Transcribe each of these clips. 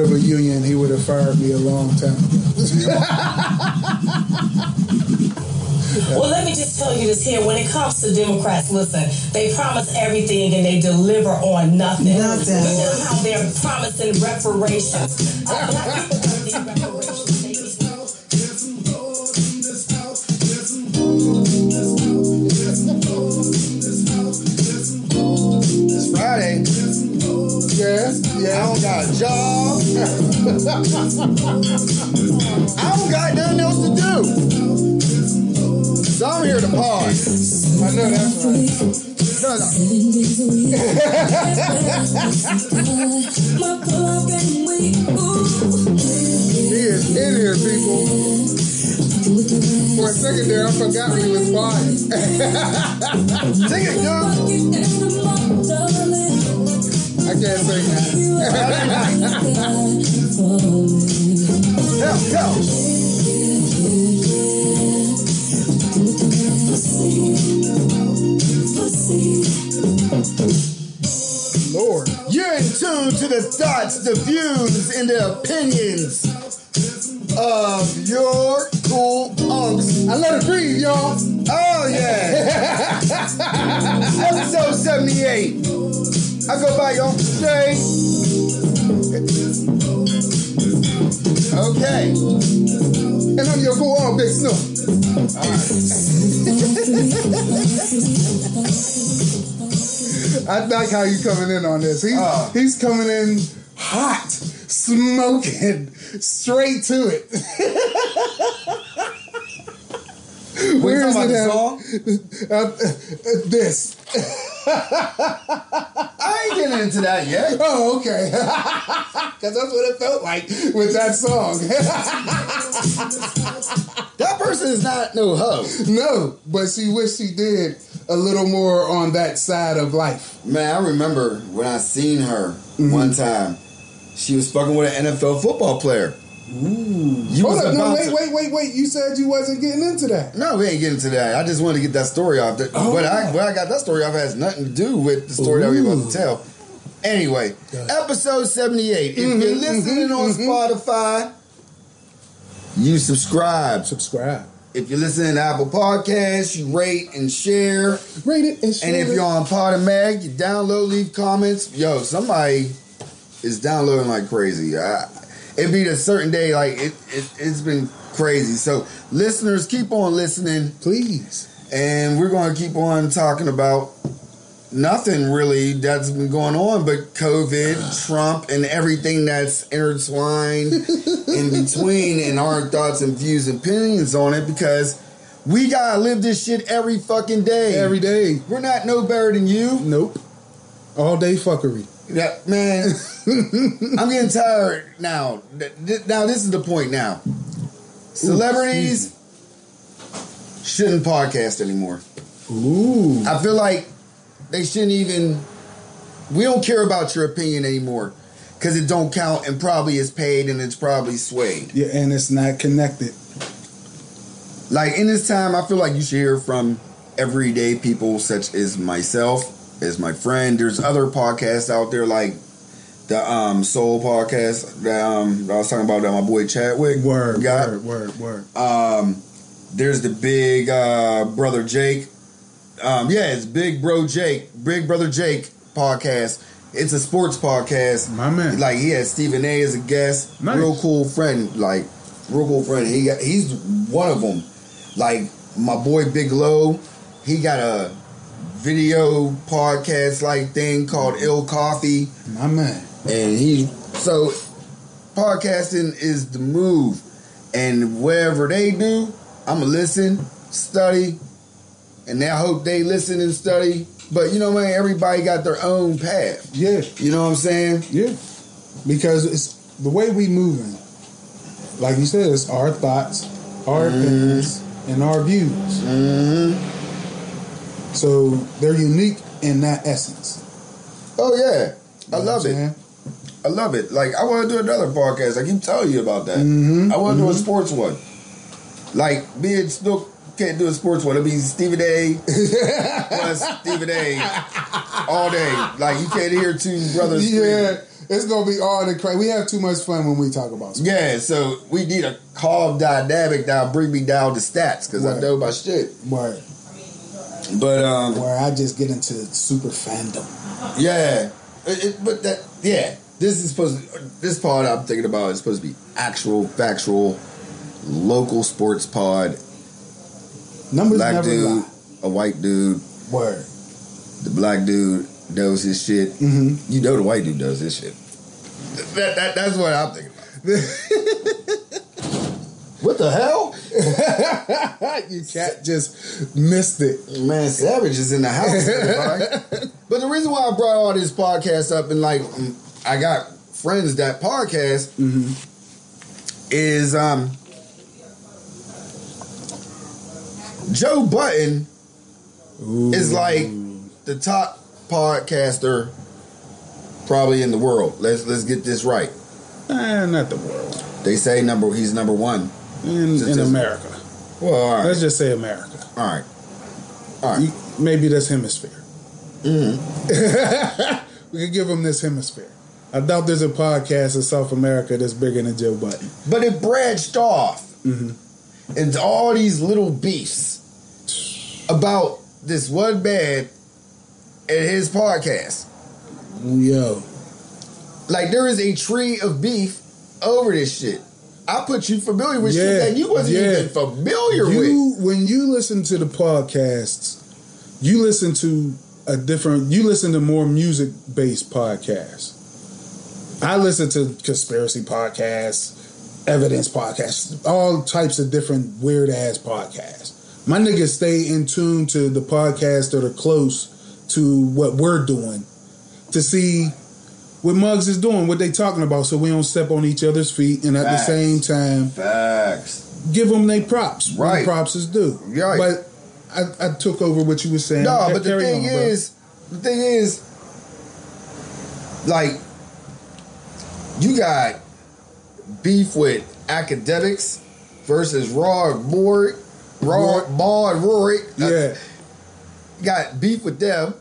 of a union, he would have fired me a long time ago. Well, let me just tell you this here. When it comes to Democrats, listen, they promise everything and they deliver on nothing. Nothing. Look at how they're promising reparations. Black people want these reparations. They need- It's Friday. Yeah, I don't got a job. I don't got nothing else to do. So I'm here to pause. I know that's right. No, no. He is in here, people. For a second there, I forgot he was quiet. Sing it, dude. I can't sing that. Lord. You're in tune to the thoughts, the views, and the opinions of your cool unks. I let it breathe, y'all. Oh, yeah. Episode 78. I go by Uncle Jay. Okay. And I'm your cool on Big Snoop. I like how you coming in on this. He's, Oh. he's coming in hot, smoking, straight to it. Where is it at? Uh, uh, this. I ain't getting into that yet. Oh, okay. Because that's what it felt like with that song. That person is not no hoe. no, but she wished she did a little more on that side of life. Man, I remember when I seen her one time. She was fucking with an NFL football player. You Hold up, no, wait, to- wait, wait, wait. You said you wasn't getting into that. No, we ain't getting into that. I just wanted to get that story off. That, Oh. But I, I got that story off has nothing to do with the story that we about to tell. Anyway, episode 78. If you're listening mhm, on mhm. Spotify, you subscribe. Subscribe. If you're listening to Apple Podcasts, you rate and share. Rate it and share And if it. you're on Podomatic, you download, leave comments. Yo, somebody is downloading like crazy. I, it'd be a certain day, like it, it, it's been crazy. So, listeners, keep on listening, Please. and we're going to keep on talking about nothing really that's been going on but COVID, Trump, and everything that's intertwined in between, and our thoughts and views and opinions on it because we gotta live this shit every fucking day. Every day. We're not no better than you. Nope. All day fuckery. Yeah, man, I'm getting tired now. Now this is the point. Now, celebrities shouldn't podcast anymore. Ooh. I feel like they shouldn't even. We don't care about your opinion anymore because it don't count and probably is paid and it's probably swayed. Yeah, and it's not connected. Like in this time, I feel like you should hear from everyday people such as myself, as my friend. There's other podcasts out there like the um, Soul podcast that um, I was talking about that my boy Chadwick Word, got. word, word, word. Um, there's the big uh, brother Jake. Um, yeah, it's Big Bro Jake, Big Brother Jake podcast. It's a sports podcast. My man. Like he has Stephen A. as a guest. Nice. Real cool friend. Like real cool friend. He got, he's one of them. Like my boy Big Low, he got a video podcast like thing called Ill Coffee My man. and he so podcasting is the move and wherever they do i'm gonna listen study and i hope they listen and study but you know man everybody got their own path Yeah, you know what i'm saying yeah. Because it's the way we moving. Like you said, it's our thoughts, our Mm-hmm. opinions, and our views. mm-hmm. So they're unique in that essence. oh yeah i You know love it saying? i love it like i want to do another podcast i keep telling you about that Mhm, i want to do a mhm. sports one like me and still can't do a sports one. It'll be Stephen A. plus Stephen A. all day. Like you can't hear two brothers. screaming. Yeah, it's gonna be all the crazy. We have too much fun when we talk about sports. Yeah, so we need a calm dynamic that'll bring me down to stats because I know my shit. Where, But um, where I just get into super fandom. yeah, It- it- but that yeah, this is supposed to, this pod I'm thinking about is supposed to be actual, factual, local sports pod. Numbers Black never dude, lie. a white dude. Word. The black dude knows his shit. hmm You know the white dude does his shit. That, that, that's what I'm thinking. what the hell? you cat just missed it. Man, Savage is in the house. but the reason why I brought all this podcast up and like mm, I got friends that podcast Mm-hmm. is um Joe Budden is like the top podcaster probably in the world. Let's let's get this right. Eh, not the world. They say number he's number one. In, Just- in just- America. Well, right, Let's just say America. all right, all right. You- Maybe this hemisphere. Mhm. we could give them this hemisphere. I doubt there's a podcast in South America that's bigger than Joe Budden. But it branched off Mhm. into all these little beefs about this one man and his podcast. Yo, Like there is a tree of beef over this shit. I put you familiar with shit that you wasn't yeah. even familiar with. you when you listen to the podcasts, you listen to a different. You listen to more music based podcasts. I listen to conspiracy podcasts, evidence podcasts, all types of different weird ass podcasts. My niggas stay in tune to the podcasts that are close to what we're doing to see what Muggs is doing, what they talking about, so we don't step on each other's feet, and at Facts. the same time Facts. give them their props. Right. props is due. Right. But I, I took over what you were saying. No, but the thing on, bro. is, the thing is, like, you got beef with academics versus Raw and Rory, Raw, Roy- Mal and Rory. yeah, got beef with them.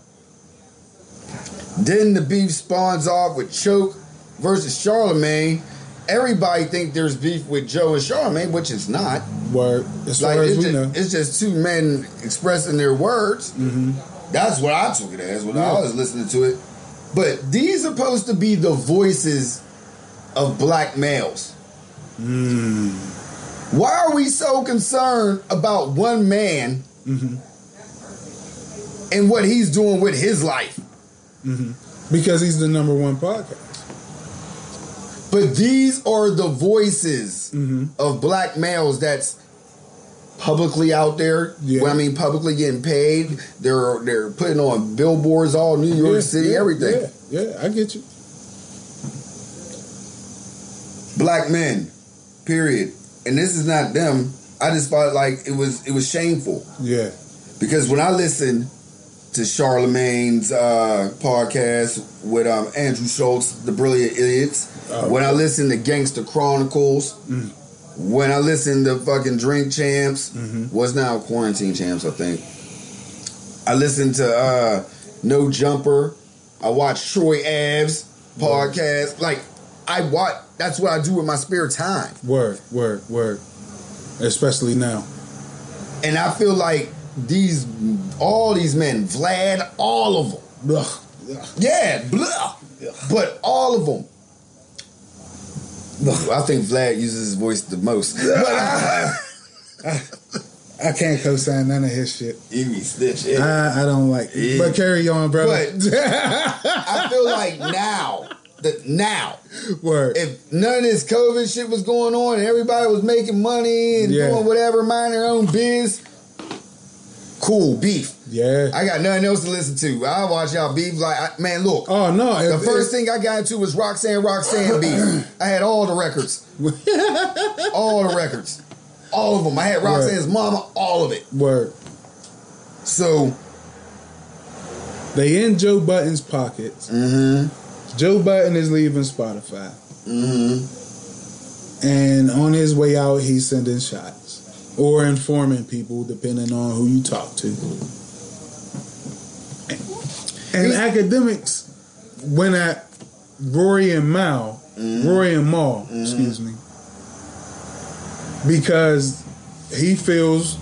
Then the beef spawns off with Choke versus Charlemagne. Everybody think there's beef with Joe and Charlemagne, which is not. word. As Like it's just, it's just two men expressing their words. hmm That's what I took it as when Yeah. I was listening to it. But these are supposed to be the voices of black males. Mm. Why are we so concerned about one man hmm and what he's doing with his life? Hmm because he's the number one podcast. But these are the voices hmm of black males that's publicly out there. Yeah. Well, I mean, publicly getting paid. They're they're putting on billboards all New York Yeah, City, yeah, everything. Yeah, yeah, I get you. black men, period. And this is not them. I just felt like it was it was shameful Yeah, because when I listened to Charlemagne's uh, podcast with um, Andrew Schulz, The Brilliant Idiots, Oh. when I listen to Gangster Chronicles, Mm. when I listen to fucking Drink Champs, Mhm. was now Quarantine Champs, I think. I listen to uh, No Jumper. I watch Troy Abs podcast. Like I watch. That's what I do with my spare time. word, word, word. Especially now. And I feel like these, all these men, Vlad, all of them. Yeah, blah. But all of them. I think Vlad uses his voice the most. But I, I can't co-sign none of his shit. you be snitching. I, I don't like. it. Yeah. But carry on, bro. I feel like now, the, now, word. if none of this COVID shit was going on and everybody was making money and Yeah. doing whatever, minding their own biz, cool, beef. yeah. I got nothing else to listen to. I watch y'all beef like, I, man, look. oh no. The if- first thing I got into was Roxanne Roxanne beef. I had all the records. All the records. All of them. I had Roxanne's mama, all of it. Word. So, They in Joe Budden's pockets. mm-hmm, Joe Button is leaving Spotify. mm-hmm. And on his way out, he's sending shots. Or informing people, depending on who you talk to. And academics went at Rory and Mal, mm-hmm. Rory and Mal, mm-hmm. excuse me, because he feels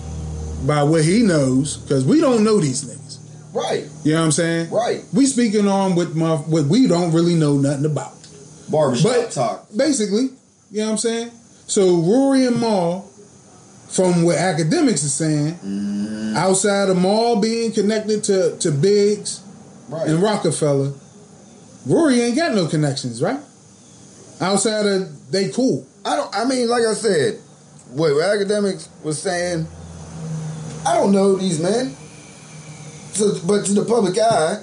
by what he knows, because we don't know these niggas. Right. You know what I'm saying? Right. We speaking on what my what we don't really know nothing about. Barbershop But talk. basically, you know what I'm saying? So Rory and Mal, from what academics are saying, Mm-hmm. outside of Mal being connected to, to Biggs Right. and Roc-A-Fella, Rory ain't got no connections, right? Outside of they cool. I don't. I mean, like I said, what academics was saying. I don't know these men. So, but to the public eye,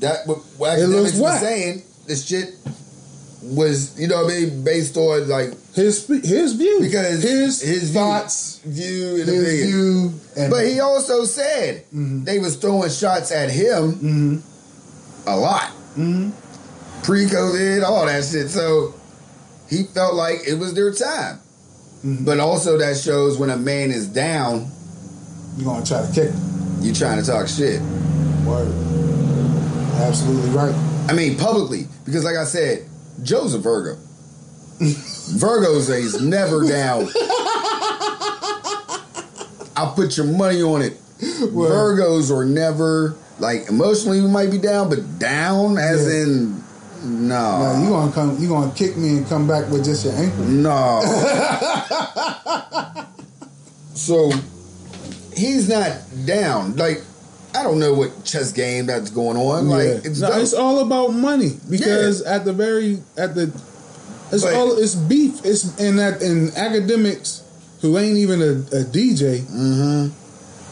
that what, what academics was saying, this shit was, you know, what I mean, based on like His his view because his his thoughts, view, and his view, and But he also said Mhm. they was throwing shots at him Mhm. a lot. Mhm. Pre-COVID, all that shit. So he felt like it was their time. Mhm. But also that shows when a man is down, you gonna try to kick. you trying to talk shit. Word. Absolutely right. I mean publicly. Because like I said, Joe's a Virgo. Virgos is never down. I'll put your money on it. Word. Virgos are never like emotionally we might be down, but down as Yeah. in no. Now you gonna come? You gonna kick me and come back with just your ankle? No. so he's not down. Like I don't know what chess game that's going on. Like Yeah. it's, No, it's all about money because at the very at the it's But- all it's beef. It's in that in academics who ain't even a, a DJ Mhm.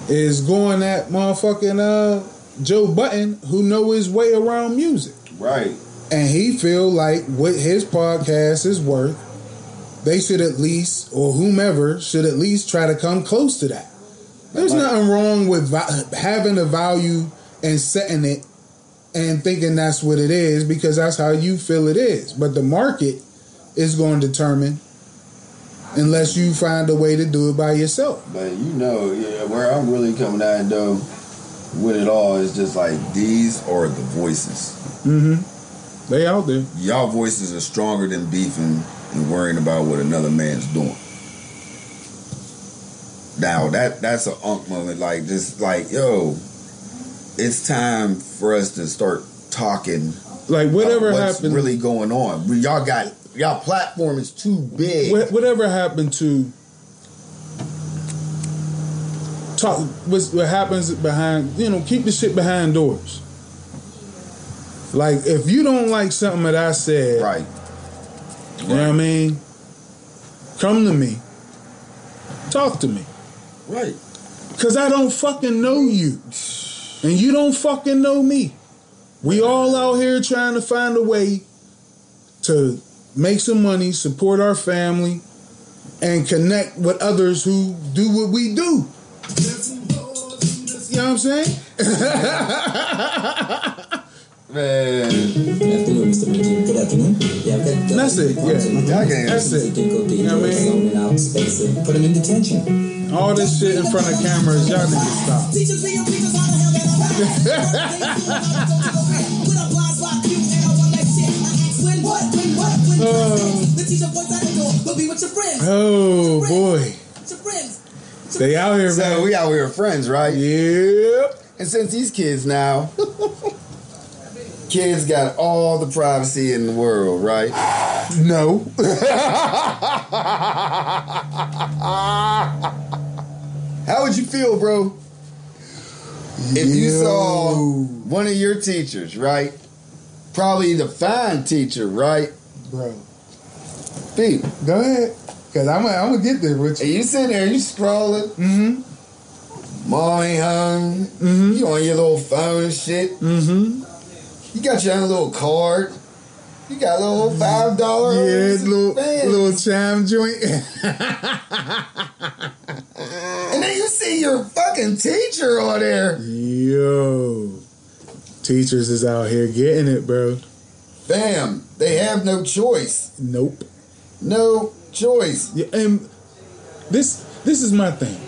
is going at motherfucking uh Joe Budden who know his way around music right. and he feel like what his podcast is worth they should at least or whomever should at least try to come close to that there's Like- nothing wrong with having a value and setting it and thinking that's what it is because that's how you feel it is but the market is going to determine unless you find a way to do it by yourself But you know, yeah, where I'm really coming at though with it all is just like These are the voices. mm-hmm they out there Y'all voices are stronger than beefing and worrying about what another man's doing. Now that that's an unk moment. Like just like yo, it's time for us to start talking. like whatever what's happened really going on. Y'all got y'all platform is too big. Wha- whatever happened to talk what's, what happens behind you know keep the shit behind doors like if you don't like something that i said Right. you know what i mean come to me talk to me Right. because i don't fucking know you and you don't fucking know me we all out here trying to find a way to make some money support our family and connect with others who do what we do. You know what I'm saying? Man. Good afternoon, Mr. Good afternoon. Yeah, got. Uh, That's it, yeah. Y'all can That's it. They go to You know what I mean? zoning out space and put them in detention. All this shit in front of cameras, y'all need to stop. Teachers being preachers, how the hell that The teacher points at the door. Go be with your friends. Oh boy, With your friends. they out here, So man. we out here friends, right? Yep. And since these kids now, kids got all the privacy in the world, right? No. How would you feel, bro, if you Yo. saw one of your teachers, right? Probably the fine teacher, right? bro, Pete, go ahead, cause I'm I'm gonna get there with and you. you sitting there, you scrolling, Mm-hmm. mom ain't home, Mm-hmm. you on your little phone and shit. Mm-hmm. You got your own little card. You got a little mm. five dollar. Yeah, little little chime joint. And then you see your fucking teacher on there. Yo, teachers is out here getting it, bro. Bam. They have no choice. Nope. No choice. Yeah, and this This is my thing.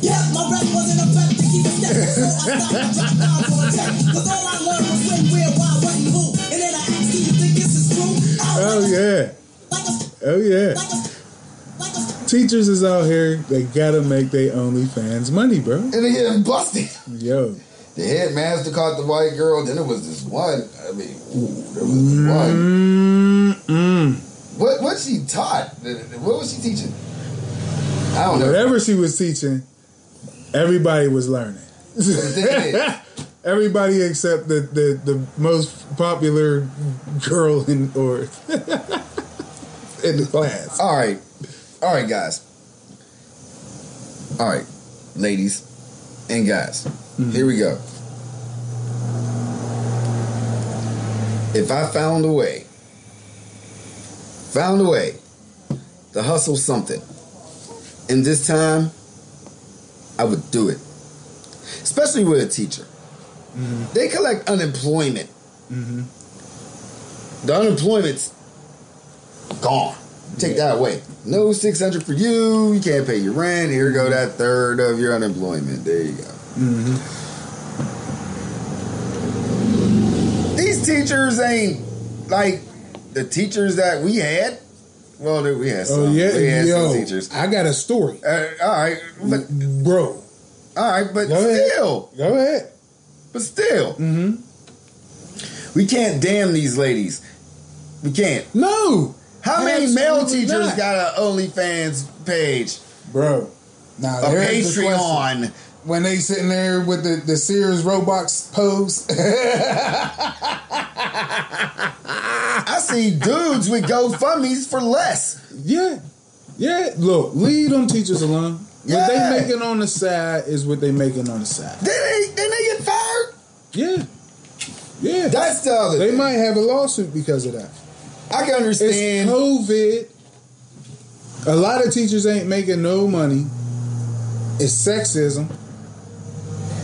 Yeah, my rap wasn't a bet to keep a step. So I stopped and dropped down for a check. Cause all I learned was when, where, why, what, and who. And then I asked, do you think this is true? Oh like a- yeah. Like a, Oh yeah. like a. Teachers is out here. They gotta make their OnlyFans money, bro. And they get busted. Yo. The headmaster caught the white girl. Then it was this one. I mean, ooh, there was this one. Mm-mm. What what she taught? What was she teaching? I don't know. Whatever she was teaching, everybody was learning. everybody except the, the, the most popular girl in or in the class. All right, all right, guys. All right, ladies and guys. Mm-hmm. Here we go. If I found a way, found a way to hustle something, in this time, I would do it. Especially with a teacher. Mm-hmm. They collect unemployment. Mm-hmm. The unemployment's gone. Take that away. No 600 for you. You can't pay your rent. Here go mm-hmm. that third of your unemployment. There you go. These teachers ain't like the teachers that we had. Well, we had some. Oh yeah, we had yo, some teachers. I got a story, Uh, all right, but bro. all right, but Go ahead. still, Go ahead. but still, Mm-hmm. we can't damn these ladies. We can't. No, How many male Absolutely teachers not. got an OnlyFans page, bro. Now a there's the question. Patreon? When they sitting there with the the Sears Roebuck pose. I see dudes with GoFundmes for less. yeah, yeah. Look, leave them teachers alone. What they making on the side is what they making on the side. Then they then they get fired. Yeah, yeah. That's the other. they thing. might have a lawsuit because of that. I can understand. It's understand. COVID. A lot of teachers ain't making no money. It's sexism.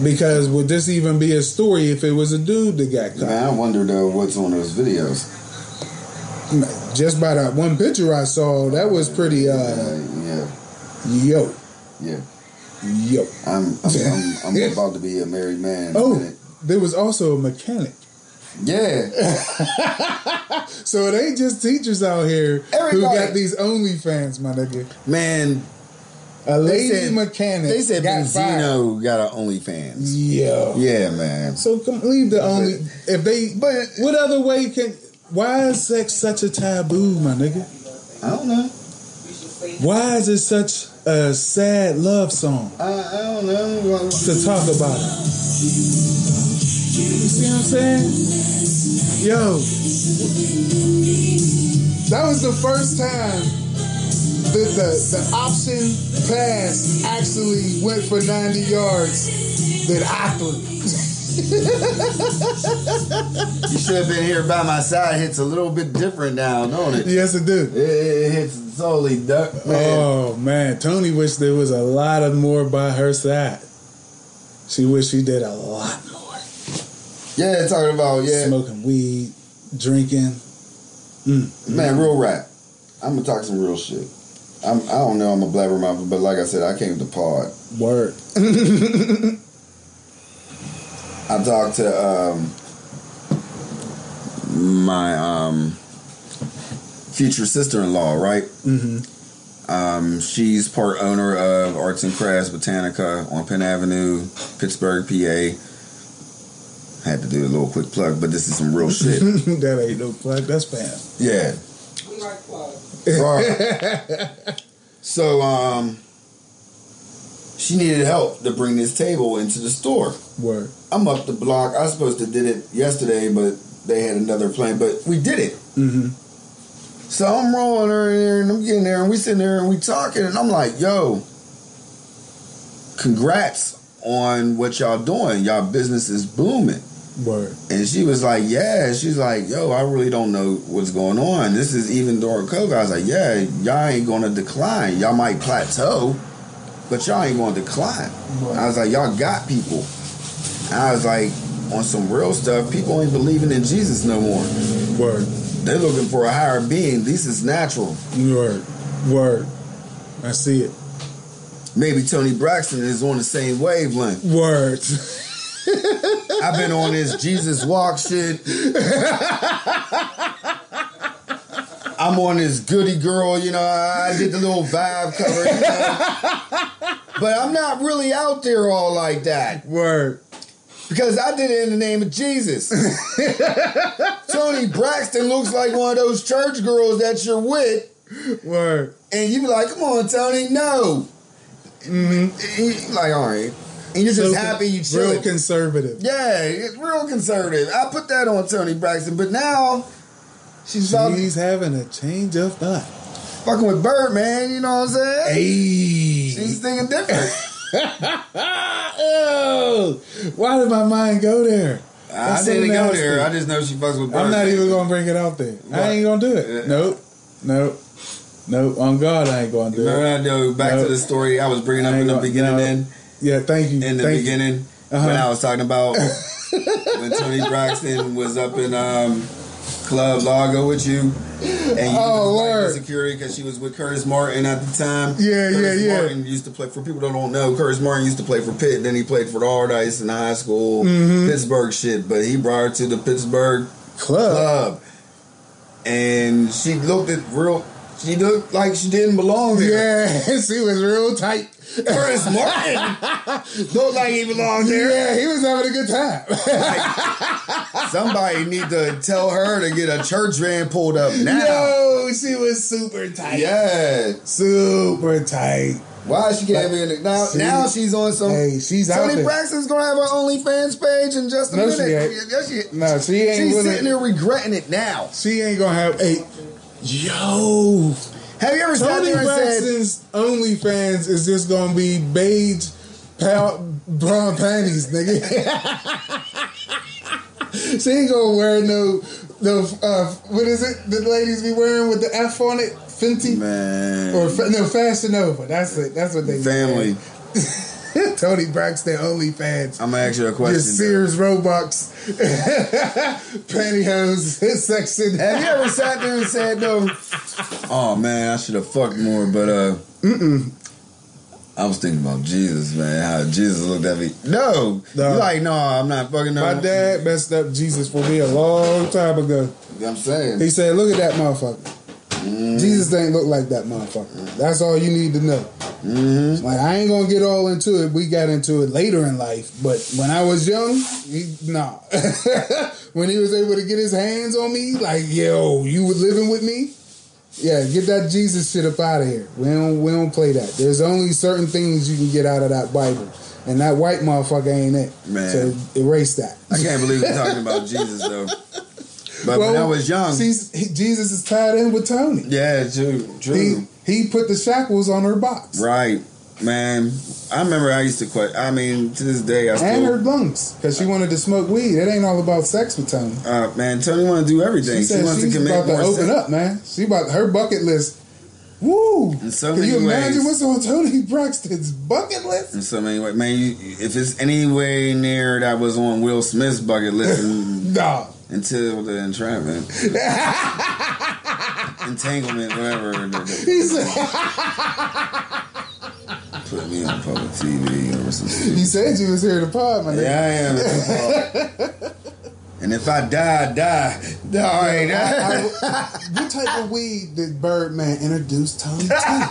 Because would this even be a story if it was a dude that got caught? Man, I wonder though what's on those videos. Just by that one picture I saw, that was pretty uh Uh, yeah, yo. yeah. Yo. I'm I'm, I'm, I'm about to be a married man. Oh, there was also a mechanic. yeah. So it ain't just teachers out here who got these OnlyFans, my nigga. Man, A lady said- mechanic. they said got fired. Benzino got an OnlyFans. Yo. Yeah, man. So come leave the only if they But what other way can why is sex such a taboo, my nigga? I don't know. Why is it such a sad love song I, I don't know. to talk about it? You see what I'm saying? Yo. That was the first time the, the, the option pass actually went for 90 yards that I threw. You should have been here by my side. Hits a little bit different now, don't it? Yes, it do. It, it hits solely duck, man. Oh man, Toni wished there was a lot of more by her side. She wished she did a lot more. Yeah, talking about yeah, Smoking weed, drinking. Mm. man, real rap. I'm gonna talk some real shit. I'm, I don't know. I'm a blabbermouth, but like I said, I came to pod. Word. I talked to um, my um, future sister-in-law, right? Mm-hmm. Um, she's part owner of Arts and Crafts Botanica on Penn Avenue, Pittsburgh, PA. Had to do a little quick plug, but this is some real shit. that ain't no plug. That's spam. Yeah. Right. so um, she needed help to bring this table into the store. Word. I'm up the block. I was supposed to did it yesterday, but they had another plane. But we did it. Mm-hmm. So I'm rolling her in there, and I'm getting there, and we sitting there, and we talking, and I'm like, "Yo, congrats on what y'all doing. Y'all business is booming." Word. And she was like, "Yeah." She's like, "Yo, I really don't know what's going on. This is even during COVID." I was like, "Yeah, y'all ain't gonna decline. Y'all might plateau, but y'all ain't gonna decline." I was like, "Y'all got people." And I was like, on some real stuff, people ain't believing in Jesus no more. Word. They're looking for a higher being. This is natural. Word. Word. I see it. maybe Toni Braxton is on the same wavelength. Words. I've been on this Jesus walk shit. I'm on this goody girl, you know. I did the little vibe cover, you know. but I'm not really out there all like that Word. because I did it in the name of Jesus. Toni Braxton looks like one of those church girls that you're with, Word. and you be like, "Come on, Toni, no." Mm-hmm. Like, all right, and you're just So happy you chill. Real conservative. Yeah, it's real conservative. I put that on Toni Braxton, but now she's She's having a change of thought. fucking with Bird, man, You know what I'm saying? Hey. She's thinking different. oh, why did my mind go there? I so didn't go there. I just know she fucks with Birdman. I'm not even gonna bring it out there. What? I ain't gonna do it. Yeah. Nope. Nope. Nope. On God, I ain't gonna do it. that though? Back No. to the story I was bringing up I in the beginning. no. Then Yeah, thank you. in the Thank beginning Uh-huh. when I was talking about when Toni Braxton was up in um, Club Lago with you, and you Oh, was like security because she was with Curtis Martin at the time. Yeah, Curtis yeah, yeah. Martin used to play for people that don't know. Curtis Martin used to play for Pitt. Then he played for the Allderdice in high school, Mm-hmm. Pittsburgh shit. But he brought her to the Pittsburgh Club. club, and she looked at real. She looked like she didn't belong there. Yeah, she was real tight. Curtis Martin looked like he belonged there. Yeah, he was having a good time. Somebody need to tell her to get a church van pulled up now. Yo, she was super tight. Yeah. Super tight. Why she can't be in it now? Now she's on some. Hey, she's out Toni there. Braxton's gonna have her OnlyFans page in just a No, minute. she ain't. She, No, she ain't she's sitting there regretting it now. She ain't gonna have a yo. Have you ever sat Toni there and said, Braxton's OnlyFans is just gonna be beige pal- brown panties, nigga. she ain't gonna wear no no uh, what is it? The ladies be wearing with the F on it, Fenty "Man, or no Fashion Nova. That's it. That's what they be family"? Toni Braxton OnlyFans. I'm gonna ask you a question. Just Sears Roebuck pantyhose section. Have you ever sat there and said, "No"? Oh man, I should have fucked more, but uh, I was thinking about Jesus, man. How Jesus looked at me. No, No. you like, no, I'm not fucking. No. My dad messed up Jesus for me a long time ago. I'm saying. He said, "Look at that motherfucker. Jesus ain't look like that motherfucker. That's all you need to know." Mm-hmm. Like I ain't gonna get all into it. We got into it later in life, but when I was young, he, nah. when he was able to get his hands on me, like yo, you were living with me. Yeah, get that Jesus shit up out of here. We don't we don't play that. There's only certain things you can get out of that Bible, and that white motherfucker ain't it. Man. So erase that. I can't believe we're talking about Jesus though. But when I was young, see, he, Jesus is tied in with Toni. yeah, true, He true, he put the shackles on her box right, man. I remember I used to quit. I mean, to this day, I still, and her lungs because she wanted to smoke weed. It ain't all about sex with Toni. Uh, man, Toni want to do everything. She She, said wants to she's commit about to open sin. up, man. She about her bucket list. Woo! In so Can you imagine ways. what's on Toni Braxton's bucket list? In so many ways, man. You, if it's any way near that was on Will Smith's bucket list Nah. Until the entrapment, entanglement, whatever, the- the- He said, put me on public TV or some shit. said you was here to pod, my nigga. Yeah, I am. and if I die, I die. All right. I- I- what type of weed did Birdman introduce Toni to?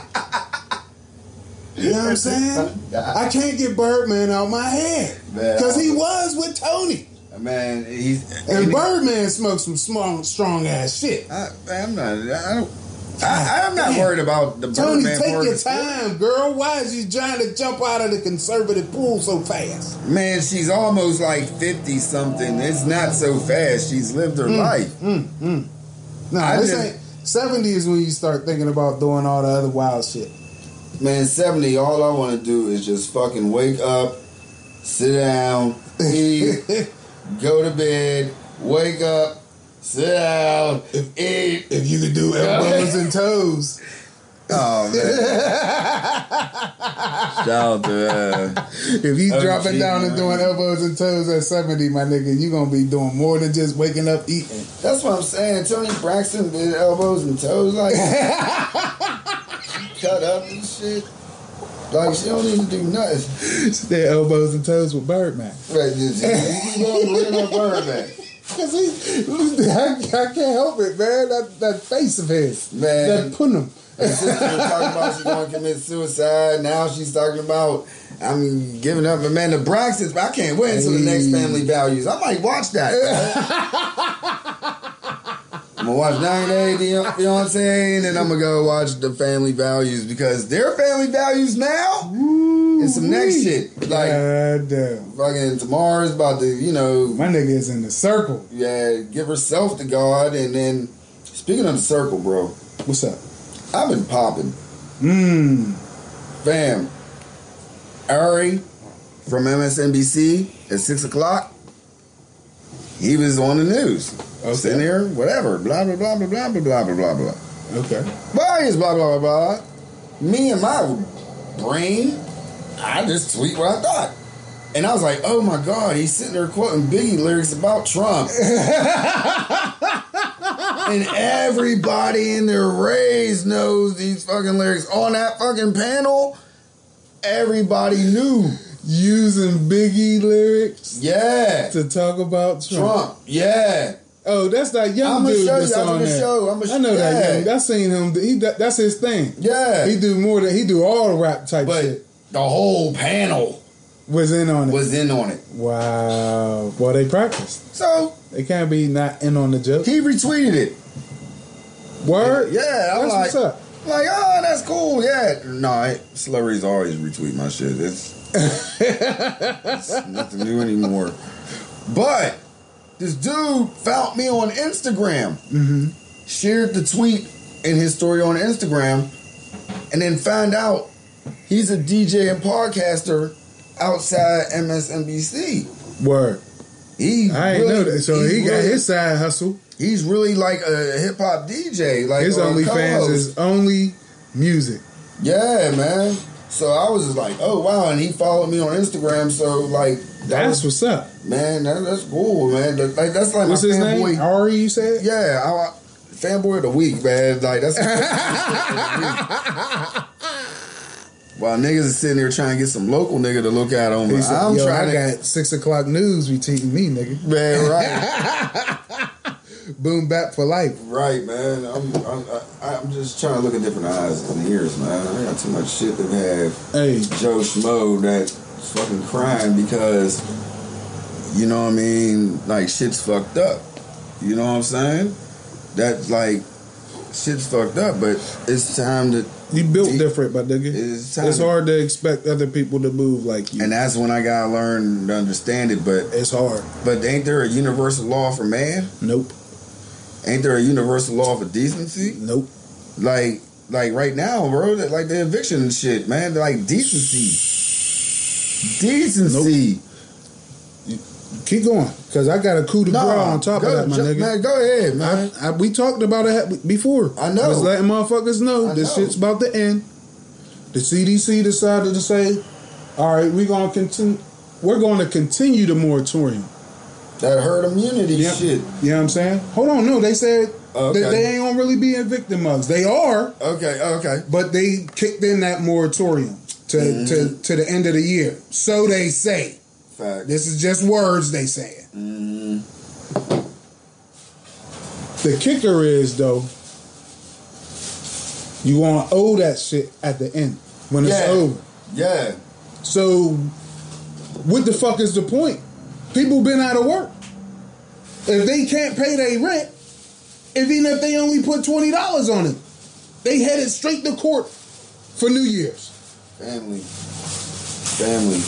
You know what I'm saying? I can't get Birdman out my head because he was with Toni, Man, he's and Birdman smokes some strong, strong ass shit. I, I'm not. I don't. I, ah, I'm not Damn. worried about the Toni, Birdman take your time, girl. Why is you trying to jump out of the conservative pool so fast? Man, she's almost like fifty something. It's not so fast. She's lived her mm, life. Mm, mm. No, I this just- ain't. Seventy is when you start thinking about doing all the other wild shit. Man, seventy. All I want to do is just fucking wake up, sit down, eat, go to bed, wake up, sit down, eat. If you could do elbows and toes, Oh man! Shout out to uh, if he's Oh, dropping gee, down and doing elbows and toes at seventy, my nigga, you gonna be doing more than just waking up eating. That's what I'm saying. Toni Braxton did elbows and toes like cut up and shit. Like she don't even do nothing. Their elbows and toes with Birdman. Right, just, just keep on bringing up Birdman. Cause he, I, I can't help it, man. That that face of his, Man. that punum. Her sister was talking about she's going to commit suicide. Now she's talking about I'm giving up. But man, the I can't wait until the next Family Values. I might watch that. I'm gonna watch 90 Day Fian- Fiance, and then I'm gonna go watch the Family Values because their Family Values now is some next shit. Like God damn, fucking Tamara's about to, you know, my nigga is in the circle. yeah, give herself to God, and then speaking of the circle, bro, What's up? I've been popping. Mmm. Fam, Ari from MSNBC at six o'clock. He was on the news, Okay. sitting there, whatever, blah blah blah blah blah blah blah blah blah blah. Okay. Why is blah blah blah blah? Me and my brain, I just tweet what I thought, and I was like, oh my god, he's sitting there quoting Biggie lyrics about Trump, and everybody in their rays knows these fucking lyrics on that fucking panel. Everybody knew. Using Biggie lyrics Yeah. to talk about Trump. Trump. Yeah. Oh, that's that young I'ma dude show you. that's was on gonna there. show. I'ma I know sh- that yeah. young. I seen him. He that, that's his thing. Yeah. He do more than he do all rap type But shit. the whole panel Was in on it. was in on it. wow. Well, they practiced. So They can't be not in on the joke. he retweeted it. Word. Yeah, I'm That's like, what's up. Like, oh, that's cool. Yeah. No, I, celebrities always retweet my shit. It's, it's nothing new anymore. But this dude found me on Instagram, Mm-hmm. shared the tweet in his story on Instagram, and then found out he's a DJ and podcaster outside MSNBC. Word. He I ain't really- know that. So he's he got really- his side hustle. He's really like a hip hop DJ. Like His or a only fans co-host. is only music. Yeah, man. So I was just like, oh wow, and he followed me on Instagram. So like, that That's was, what's up. man, that, that's cool, man. That- like that's like What's my his fanboy. name? Ari, you said? Yeah, I, fanboy of the week, man. Like that's. While niggas is sitting there trying to get some local nigga to look at on, I'm Yo, trying I to. got six o'clock news retweeting me, nigga. Man, right, Boom back for life. right, man. I'm, I'm, I- I'm just trying to look at different eyes and ears, man. I got too much shit to have. Hey, Joe Schmo that's fucking crying because you know what I mean, like shit's fucked up. You know what I'm saying? That's like shit's fucked up, but it's time to you built Deep. different, my nigga. It's time It's to- hard to expect other people to move like you. and that's when I gotta learn to understand it. But it's hard. but ain't there a universal law for man? Nope. Ain't there a universal law for decency? Nope. Like like right now, bro, like the eviction and shit, man. Like decency. Decency. Keep going, cause I got a coup de grace on top go, of that, my nigga. Man, go ahead, man. I, I, we talked about it before. I know. Was letting motherfuckers know I this know. shit's about to end. The CDC decided to say, "All right, we're gonna continue. We're going to continue the moratorium." That herd immunity Yeah. shit. You know what I'm saying? Hold on, no, they said Okay. that they ain't gonna really be in victim mugs. They are, Okay, okay. but they kicked in that moratorium to Mm-hmm. to to the end of the year. So they say. Fact. This is just words they saying. Mm-hmm. The kicker is though, you want to owe that shit at the end when it's over. Yeah. So, what the fuck is the point? People been out of work. If they can't pay their rent, if even if they only put twenty dollars on it, they headed straight to court for New Year's. Family. Family.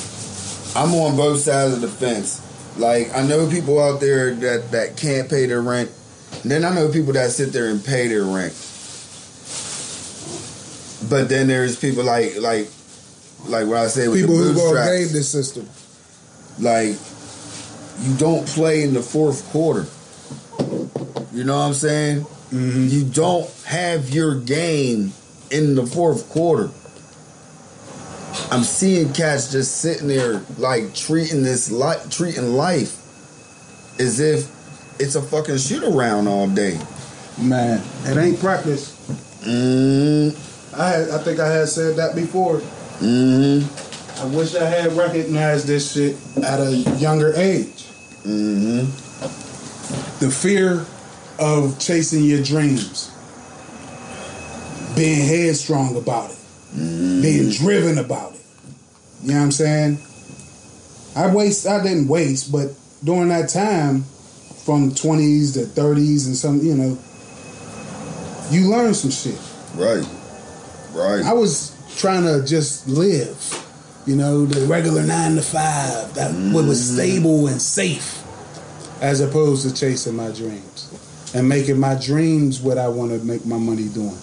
I'm on both sides of the fence. Like I know people out there that that can't pay their rent. And then I know people that sit there and pay their rent. But then there's people like like like what I say with People the who gonna game this system. like you don't play in the fourth quarter. You know what I'm saying? Mm-hmm. You don't have your game in the fourth quarter. I'm seeing cats just sitting there like treating this life, treating life as if it's a fucking shoot around all day. Man, it ain't practice. Mm, I had, I think I had said that before. Mm-hmm. I wish I had recognized this shit at a younger age. Mm-hmm. The fear of chasing your dreams, being headstrong about it, being driven about it. You know what I'm saying? I waste. I didn't waste, but during that time, from 20s to 30s and some, you know, you learn some shit. Right. Right. I was trying to just live, you know, the regular nine to five that what was stable and safe, as opposed to chasing my dreams and making my dreams what I want to make my money doing.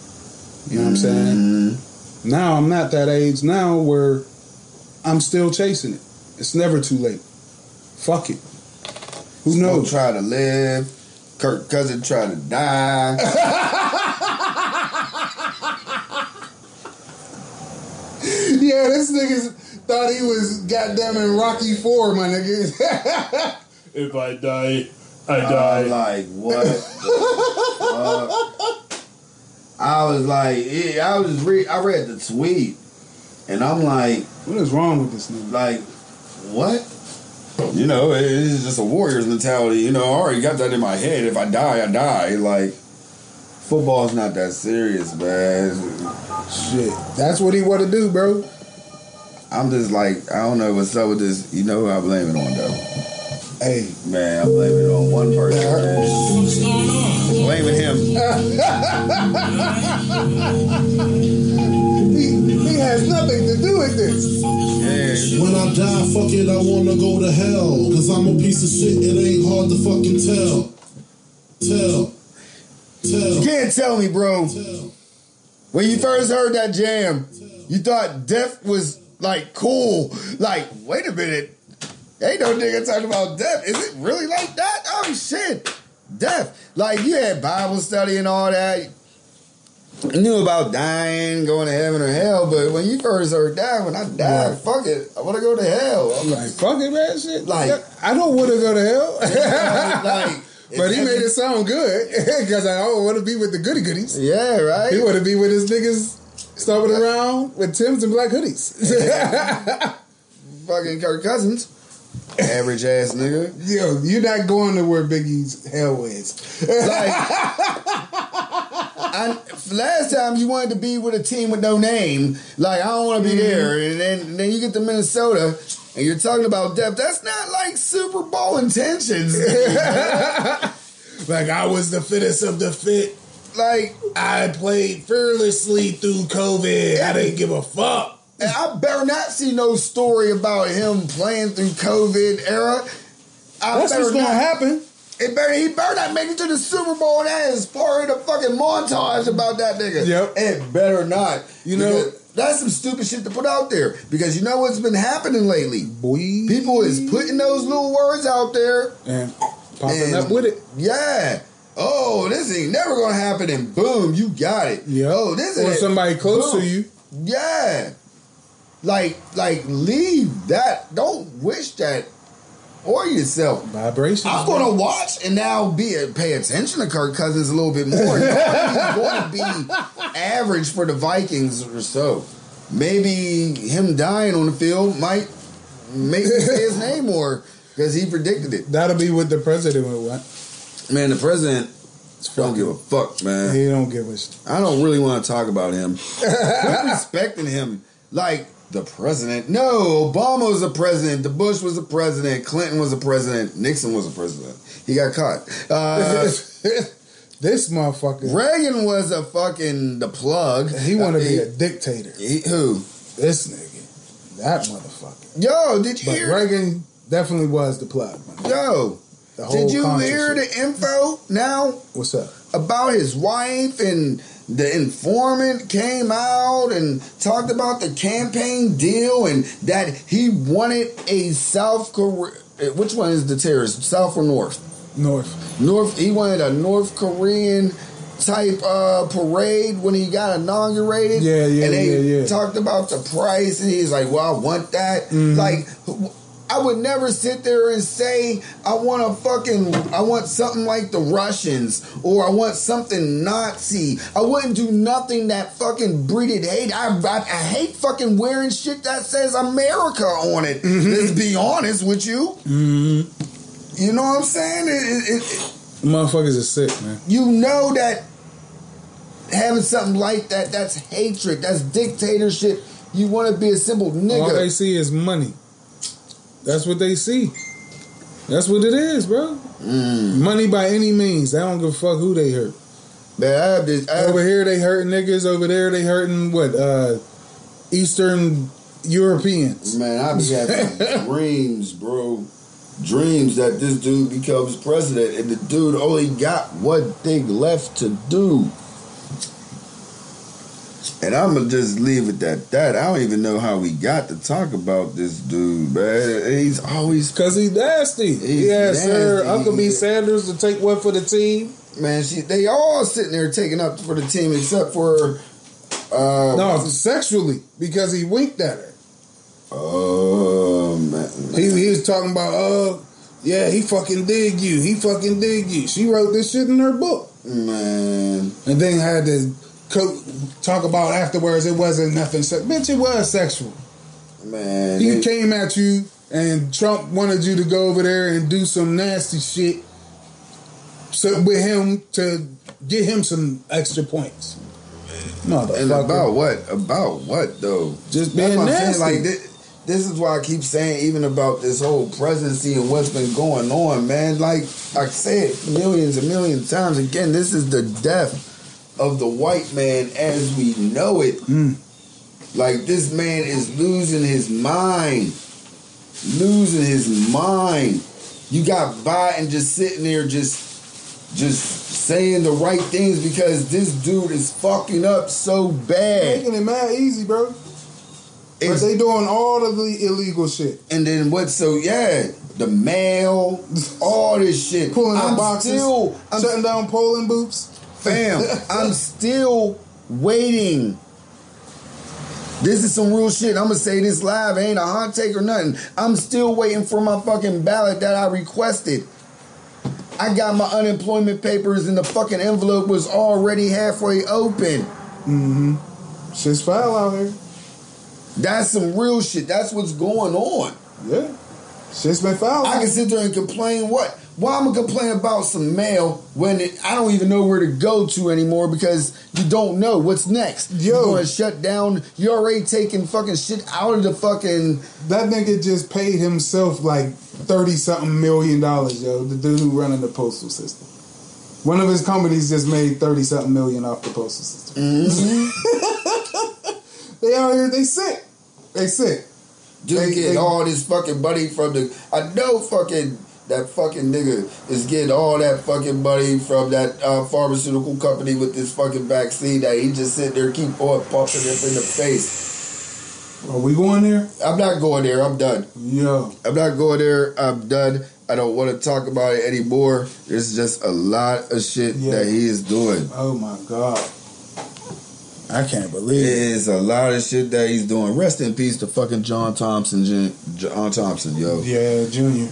You know what I'm saying? Mm-hmm. Now I'm not that age now where I'm still chasing it. It's never too late. Fuck it. Who Smoke knows? try to live. Kirk Cousin try to die. Yeah, this nigga thought he was goddamn in Rocky Four, my nigga. if I die, I I'm like, what? the fuck? I was like, yeah, I was re- I read the tweet, and I'm like, What is wrong with this nigga? like, what? You know, it- it's just a warrior's mentality. You know, I already got that in my head. If I die, I die. Like, football's not that serious, man. Shit, that's what he want to do, bro. I'm just like, I don't know what's up with this. You know who I blame it on, though? Hey, Man, I blame it on one person. Man. Blaming him. he, he has nothing to do with this. Yeah. When I die, fuck it, I wanna go to hell. Cause I'm a piece of shit, it ain't hard to fucking tell. Tell. Tell. You Tell. can't tell me, bro. Tell. When you first heard that jam, you thought death was like cool. Like, wait a minute. Ain't no nigga talking about death. Is it really like that? Oh shit. Death. Like you had Bible study and all that. You knew about dying, going to heaven or hell, but when you first heard that, when I die, Right. fuck it. I wanna go to hell. I'm Like, fuck it, man. Shit. Like- I don't want to go to hell. like, but he made it sound good because I don't want to be with the goody goodies. Yeah, right? He want to be with his niggas stomping around with Tim's and black hoodies. Fucking Kirk Cousins. Average ass nigga. Yo, you're not going to where Biggie's hell is. Like, I, last time you wanted to be with a team with no name, like I don't want to be mm-hmm. there, and then and then you get to Minnesota and you're talking about depth. That's not like Super Bowl intentions. like I was the fittest of the fit. Like, I played fearlessly through COVID. I didn't give a fuck. and I better not see no story about him playing through COVID era. I That's what's gonna not- happen. It better he better not make it to the Super Bowl. and That is part of the fucking montage about that nigga. Yep. It better not. You know- that's some stupid shit to put out there. Because you know what's been happening lately. Boy, People is putting those little words out there. and popping And- up with it. Yeah. Oh, this ain't never gonna happen, and boom, you got it. Yeah. Oh, this or is somebody close Boom. to you. Yeah. Like, like, leave that. Don't wish that or yourself. Vibrations. I'm gonna watch and now be pay attention to Kirk Cousins a little bit more. He's going to be average for the Vikings or so. Maybe him dying on the field might make me say his name more because he predicted it. That'll be what the president would want. Man, the president don't give a fuck, man. He don't give a shit. I don't really want to talk about him. Quit respecting him like the president. No, Obama was a president. The Bush was a president. Clinton was a president. Nixon was a president. He got caught. Uh, this motherfucker. Reagan was a fucking the plug. He want to be a dictator. he- who? This nigga, that motherfucker. Yo, did you But hear? Reagan definitely was the plug. Yo, The did you hear the info now? What's up? about his wife and the informant came out and talked about the campaign deal and that he wanted a South Korea. Which one is the terrorist? South or North? North. North. He wanted a North Korean type uh, parade when he got inaugurated. Yeah, yeah, yeah. And they yeah, yeah. talked about the price, and he's like, "Well, I want that." Mhm. Like, I would never sit there and say I want a fucking I want something like the Russians or I want something Nazi. I wouldn't do nothing that fucking breeded hate. I, I, I hate fucking wearing shit that says America on it. Mm-hmm. Let's be honest with you. Mm-hmm. You know what I'm saying? It, it, it, Motherfuckers are sick, man. you know that having something like that, that's hatred, that's dictatorship. You want to be a simple nigga. All they see is money. That's what they see. That's what it is, bro. Mm. Money by any means. I don't give a fuck who they hurt. Man, I have this. I have, Over here they hurting niggas. Over there they hurting what? Uh, Eastern Europeans. Man, I be having dreams, bro. Dreams that this dude becomes president and the dude only got one thing left to do. And I'm gonna just leave it at that. I don't even know how we got to talk about this dude, man. He's always Cause he's nasty. He's he has Sir nasty. Huckabee Sanders to take one for the team. man. She, they all sitting there taking up for the team except for. Uh, No, sexually because he winked at her. Oh man. He, he was talking about, uh, yeah, he fucking dig you. He fucking dig you. She wrote this shit in her book. Man. And then had to talk about afterwards it wasn't nothing. Se- Bitch, it was sexual. Man. He they- came at you and Trump wanted you to go over there and do some nasty shit so with him to get him some extra points. Motherfucker. And about what? About what though? Just being nasty. Like this, this is why I keep saying, even about this whole presidency and what's been going on, man. Like I said millions and millions of times again, this is the death of the white man as we know it. Mm. Like this man is losing his mind, losing his mind. You got Biden just sitting there, just, just saying the right things because this dude is fucking up so bad. Making it mad easy, bro. But they doing all of the illegal shit. And then what? So yeah, the mail, all this shit. Pulling I'm up boxes, still, I'm, shutting down polling booths. Fam. I'm still waiting. This is some real shit. I'm gonna say this live. Ain't a hot take or nothing. I'm still waiting for my fucking ballot that I requested. I got my unemployment papers and the fucking envelope was already halfway open. Mm-hmm. Shit's foul out here. That's some real shit. That's what's going on. Yeah. Shit's been foul. I can sit there and complain what? Why I'm gonna complain about some mail when it, I don't even know where to go to anymore because you don't know what's next. Yo. You're gonna shut down. You're already taking fucking shit out of the fucking. That nigga just paid himself like thirty something million dollars, yo. The dude who running the postal system. One of his companies just made thirty something million off the postal system. Mm-hmm. they out here, they sick. They sick. Just They- getting they- all this fucking money from the. I know fucking that fucking nigga is getting all that fucking money from that uh, pharmaceutical company with this fucking vaccine that he just sitting there keep on pumping it in the face. Are we going there? I'm not going there. I'm done. Yeah. I'm not going there. I'm done. I don't want to talk about it anymore. There's just a lot of shit Yeah. that he is doing. Oh my god. I can't believe It believe it. is a lot of shit that he's doing. Rest in peace to fucking John Thompson, John Thompson, yo. Yeah, Junior.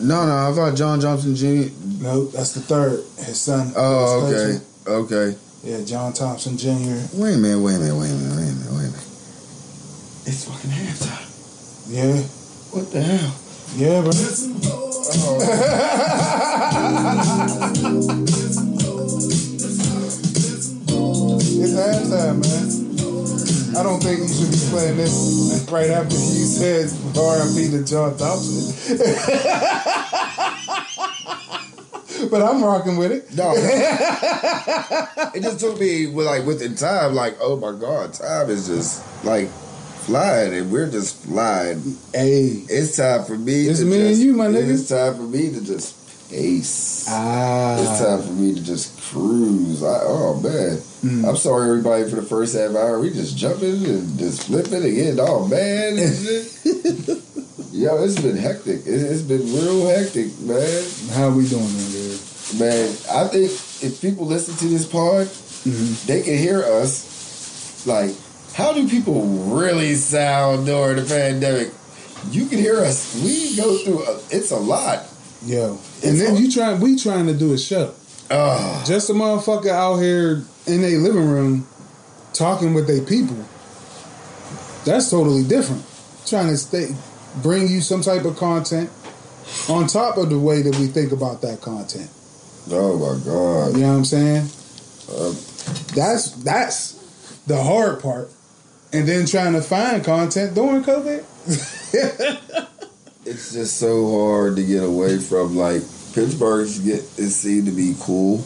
No, no, I thought John Thompson Jr. No, that's the third. His son. Oh, okay, cousin. okay. Yeah, John Thompson Jr. Wait a minute, wait a minute, wait a minute, wait a minute, wait a minute. It's fucking halftime. Yeah. What the hell? Yeah, bro. It's halftime, man. I don't think you should be playing this right after you said RIP to John Thompson. but I'm rocking with it. No, it just took me with like within time, like oh my god, time is just like flying, and we're just flying. Hey. It's time for me. It's to me and you, my nigga. It's time for me to just pace. Ah. It's time for me to just cruise. I, oh man, Mm. I'm sorry everybody for the first half hour. We just jumping and just flipping and getting all mad and shit. Yo, it's been hectic. It, it's been real hectic, man. How we doing there? Man, I think if people listen to this pod, Mm-hmm. they can hear us. Like, how do people really sound during the pandemic? you can hear us. We go through. A, it's a lot. Yo, and It's then hard. you try. We trying to do a show. Uh, Just a motherfucker out here in a living room talking with their people. That's totally different. Trying to stay, bring you some type of content on top of the way that we think about that content. oh my god. You know what I'm saying? Um, That's that's the hard part. And then trying to find content during COVID. it's just so hard to get away from like Pittsburgh get is seen to be cool.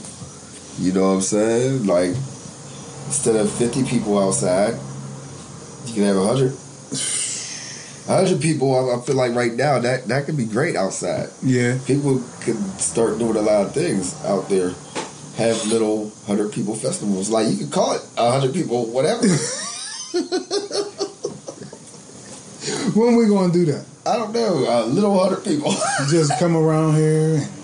You know what I'm saying? Like instead of 50 people outside, you can have 100. 100 people, I, I feel like right now that that could be great outside. Yeah. People could start doing a lot of things out there. Have little 100 people festivals. Like you could call it 100 people, whatever. When we gonna do that? I don't know, a little 100 people. Just come around here and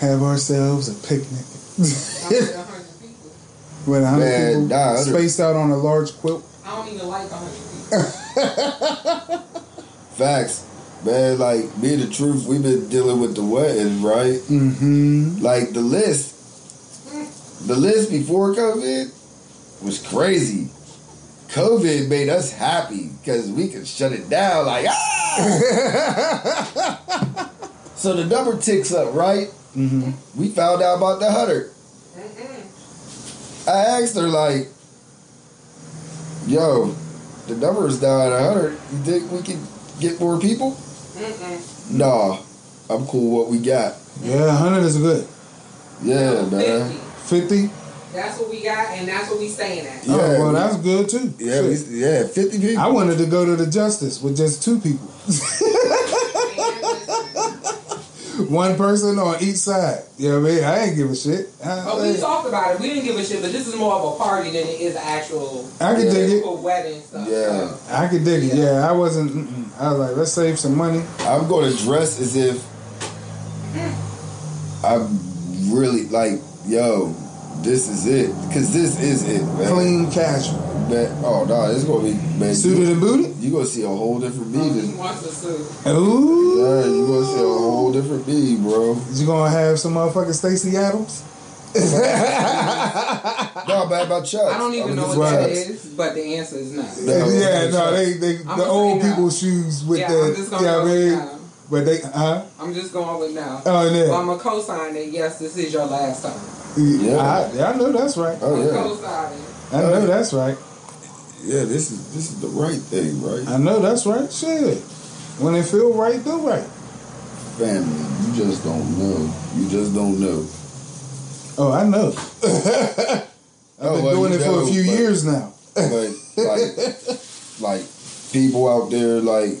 have ourselves a picnic. With a hundred Man, people nah, spaced out on a large quilt. I don't even like 100 people. Facts. Man, like being the truth, we've been dealing with the wedding, right? Mm-hmm. Like the list, the list before COVID was crazy. COVID made us happy because we could shut it down. Like, ah! so the number ticks up, right? Mm-hmm. We found out about the hundred. I asked her like, "Yo, the number is down at hundred. You think we can get more people?" Mm-mm. Nah, I'm cool. What we got? Yeah, hundred is good. Yeah, man. 50. That's what we got, and that's what we staying at. Yeah, oh, well, that's good too. Yeah, we, yeah, fifty people. I wanted to go to the Justice with just two people, one person on each side. You know what I mean? I ain't give a shit. I, But we talked about it. We didn't give a shit, but this is more of a party than it is actual I can dig it. a wedding stuff. Yeah. So, I could dig it. Yeah, I wasn't. Mm-mm. I was like, let's save some money. I'm going to dress as if mm. I'm really like, yo, this is it, because this is it, man. Clean, casual, Man, oh no, it's gonna be man. suited You, and booted. you gonna see a whole different me. oh, he Than, wants to sue. Ooh, yeah, you gonna see a whole different me, bro. you gonna have some motherfucking Stacy Adams? No, bad about Chuck. I don't even know what Right. that is, but the answer is no. No, yeah, no, not. they they I'm the old say people's shoes with yeah, the I'm just yeah, gonna I go mean, with no. but they huh? I'm just going with now. Oh Well, yeah, I'm gonna co-sign that. Yes, this is your last time. Yeah. I, I know that's right. Oh I'm yeah. I know that's right. yeah. This is this is the right thing, right? I know that's right. Shit, when it feel right, do right. Family, you just don't know. You just don't know. Oh, I know. I've Oh, been well, doing you it for a few but- years now. but like like people out there like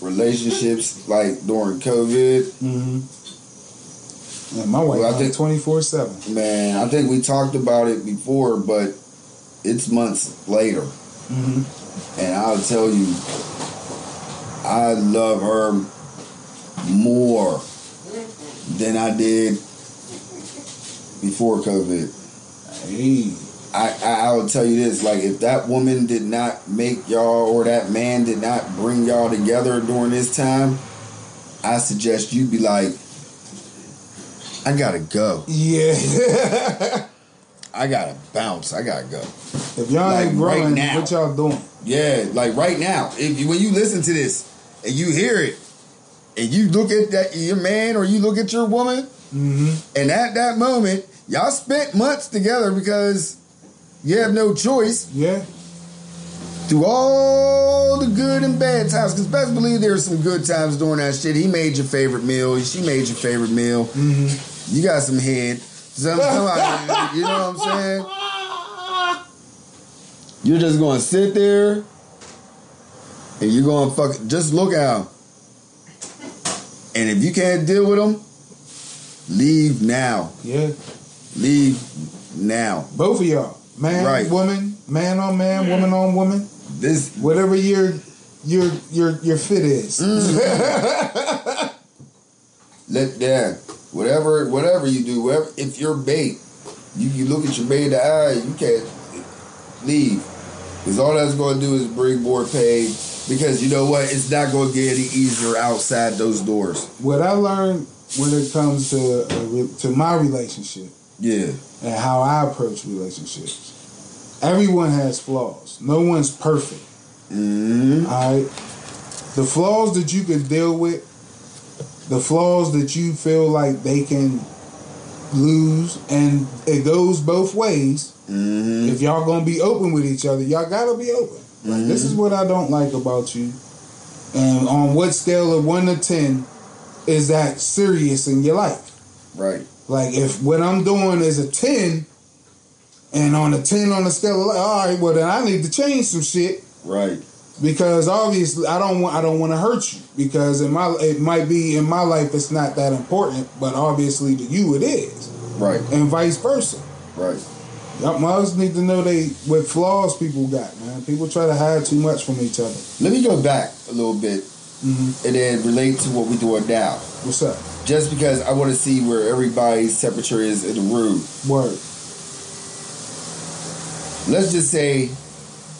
relationships like during COVID, Mm-hmm. Yeah, my wife Well, I think- twenty four seven. man, I think we talked about it before, but it's months later. Mm-hmm. And I'll tell you, I love her more than I did before COVID. Hey, I, I I will tell you this: like, if that woman did not make y'all, or that man did not bring y'all together during this time, I suggest you be like, I gotta go. yeah. I gotta bounce. I gotta go. if y'all Like, ain't right now. what y'all doing? Yeah, like right now, if you, when you listen to this and you hear it, and you look at that your man or you look at your woman, Mm-hmm. and at that moment, y'all spent months together because you have no choice. Yeah. through all the good and bad times. Because best believe there's some good times during that shit. He made your favorite meal. She made your favorite meal. Mm-hmm. You got some head. So, come on, you know what I'm saying? You're just going to sit there and you're going to fuck. Just look him. And if you can't deal with him, leave now. Yeah. Leave now. Both of y'all, man, Right. woman, man on man, woman on woman, This whatever your your your your fit is. Mm. let that whatever whatever you do whatever if you're bait you, you look at your bait in the eye you can't leave because all that's going to do is bring more pain Because you know what? It's not going to get any easier outside those doors. What I learned when it comes to uh, to my relationship Yeah. and how I approach relationships, everyone has flaws. No one's perfect. hmm All right. The flaws that you can deal with, the flaws that you feel like they can lose, and it goes both ways. hmm If y'all gonna be open with each other, y'all gotta be open. Like this is what I don't like about you. And on what scale of one to ten is that serious in your life? Right. Like if what I'm doing is a ten, and on a ten on the scale of all right, well then I need to change some shit Right. because obviously I don't want I don't want to hurt you because in my it might be in my life it's not that important, but obviously to you it is, Right. and vice versa. Right. Y'all mothers need to know they what flaws people got, man. People try to hide too much from each other. Let me go back a little bit Mm-hmm. and then relate to what we're doing now. What's up? Just because I want to see where everybody's temperature is in the room. Word. Let's just say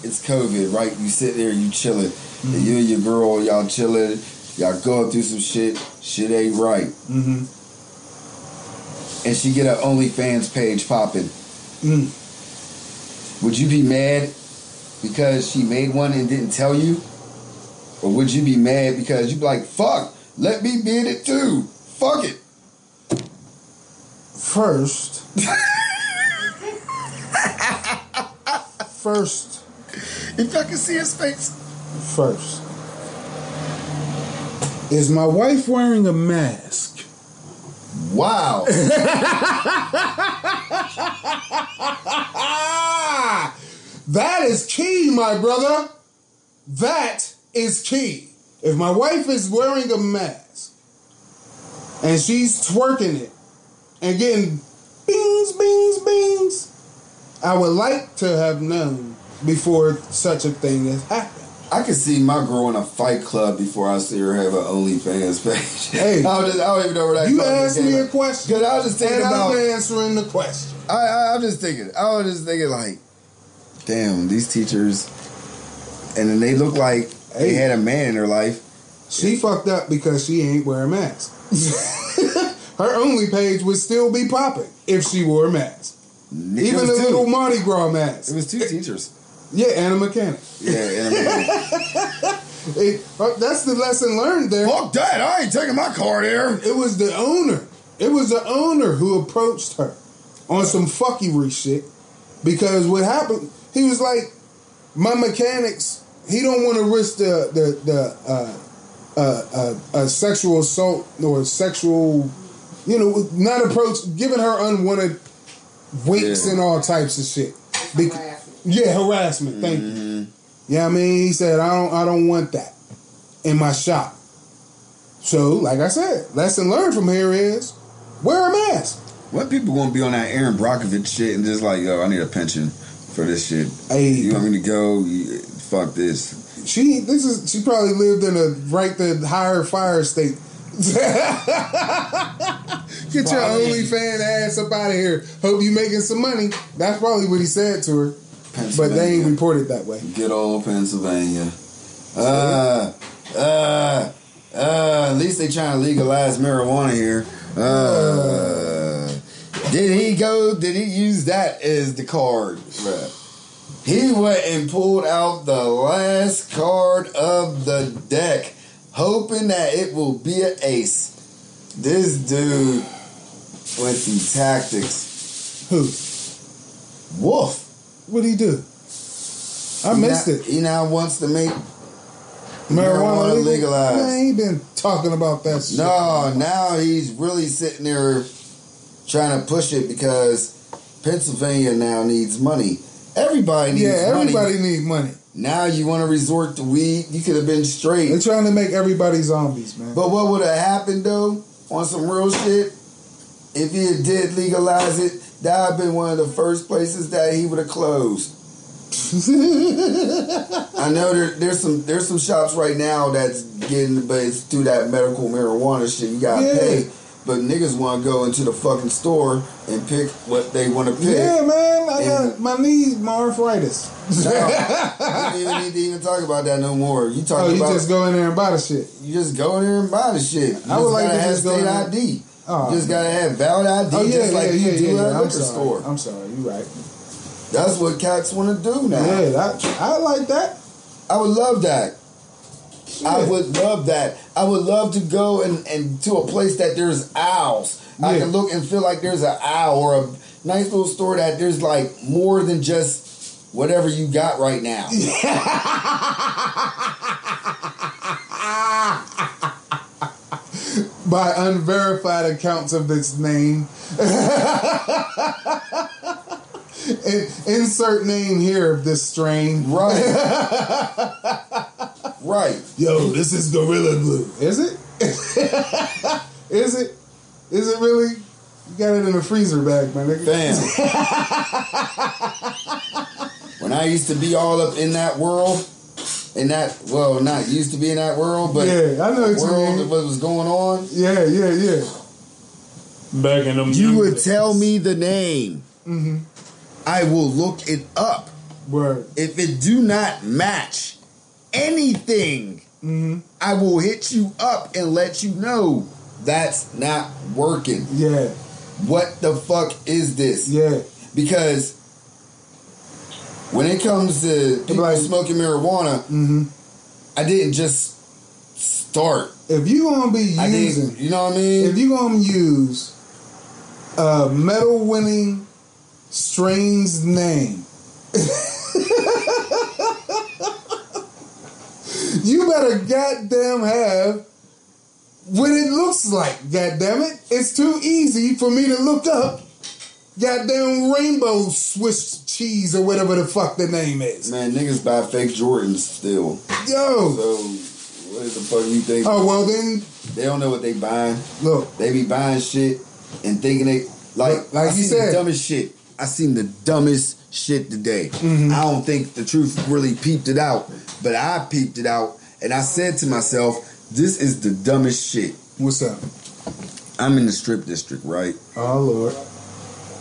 it's COVID, right? You sit there, you chilling, Mm-hmm. and you and your girl, y'all chilling, y'all going through some shit. Shit ain't right, Mm-hmm. and she get an OnlyFans page popping. Mm. Would you be mad because she made one and didn't tell you, or would you be mad because you'd be like, "Fuck, let me be in it too. Fuck it." First. first. If I can see his face. First. Is my wife wearing a mask? Wow. that is key, my brother. That is key. If my wife is wearing a mask and she's twerking it and getting bings, bings, bings, I would like to have known before such a thing has happened. I could see my girl in a fight club before I see her have an OnlyFans page. Hey. I, don't just, I don't even know where that You asked me a question, Because I was just thinking and about. I'm answering the question. I, I, I'm just thinking. I was just thinking like, damn, these teachers, and then they look like they had a man in their life. She fucked up because she ain't wear a mask. Her only page would still be popping if she wore a mask. Even a little Mardi Gras mask. It was two teachers. Yeah, and a mechanic. Yeah, and I'm It- uh, that's the lesson learned there. Fuck that! I ain't taking my car there. It was the owner. It was the owner who approached her on some fuckery shit. Because what happened, he was like, my mechanics, he don't want to risk the the the uh, uh, uh, uh, sexual assault or sexual, you know, not approach, giving her unwanted winks Yeah. and all types of shit. Bec- yeah, harassment. Thank you. Mm-hmm. Yeah, I mean, he said, I don't, I don't want that in my shop. So, like I said, lesson learned from here is wear a mask. What people gonna be on that Erin Brockovich shit and just like, yo, I need a pension for this shit. Hey, You want me to go? Fuck this. she, this is, she probably lived in a right to higher fire state. Get your Probably. OnlyFan ass up out of here. Hope you making some money. That's probably what he said to her, but they ain't reported that way. Good old Pennsylvania. Uh, uh, uh, at least they trying to legalize marijuana here. Uh, did he go? Did he use that as the card? He went and pulled out the last card of the deck, hoping that it will be an ace. This dude went through tactics. Who? Wolf. What'd he do? I He missed now- it. He now wants to make Marijuana, marijuana legal? legalized. Man, he been talking about that shit. No, now he's really sitting there trying to push it because Pennsylvania now needs money. Everybody needs yeah, money. everybody need money. Now you want to resort to weed? You could have been straight. They're trying to make everybody zombies, man. But what would have happened though, on some real shit, if he did legalize it, that would have been one of the first places that he would have closed. I know there, there's some there's some shops right now that's getting, but it's through that medical marijuana shit. You gotta Yeah. pay. but niggas want to go into the fucking store and pick what they want to pick. Yeah, man. I got my knees, my arthritis. No, you don't even need to even talk about that no more. You oh, talking you about just go in there and buy the shit. you just go in there and buy the shit. You I would like have just go in ID. Oh, you just gotta have valid ID, Oh yeah, just like yeah, you yeah, do yeah. at yeah. I'm liquor sorry. store. I'm sorry. You right. That's what cats want to do now. Yeah, that, I like that. I would love that. I would love that. I would love to go and, and to a place that there's owls. I can look and feel like there's an owl or a nice little store that there's like more than just whatever you got right now. by unverified accounts of this name. In- Insert name here of this strain. Right. right. Yo, this is Gorilla Glue. Is it? is it? Is it really? You got it in a freezer bag, my nigga. Fam. when I used to be all up in that world, in that well, not used to be in that world, but Yeah, I know what you world mean. of what was going on. Yeah, yeah, yeah. Back in them. You would tell me the name. Mm-hmm. I will look it up. Word. If it do not match anything, Mm-hmm. I will hit you up and let you know. That's not working. Yeah, What the fuck is this? yeah. Because when it comes to people Like- smoking marijuana, Mm-hmm. I didn't just start. If you gonna be using. You know what I mean? if you gonna use a medal winning strain's name, you better goddamn have what it looks like. Goddamn it, it's too easy for me to look up. Goddamn rainbow Swiss cheese or whatever the fuck the name is. Man, niggas buy fake Jordans still. Yo. So what the fuck you think? Oh well then They don't know what they buying. look. They be buying shit and thinking they like Like I you seen said. the dumbest shit. I seen the dumbest shit today. Mm-hmm. I don't think the truth really peeped it out, but I peeped it out, and I said to myself, "This is the dumbest shit." What's up? I'm in the strip district, right? Oh Lord.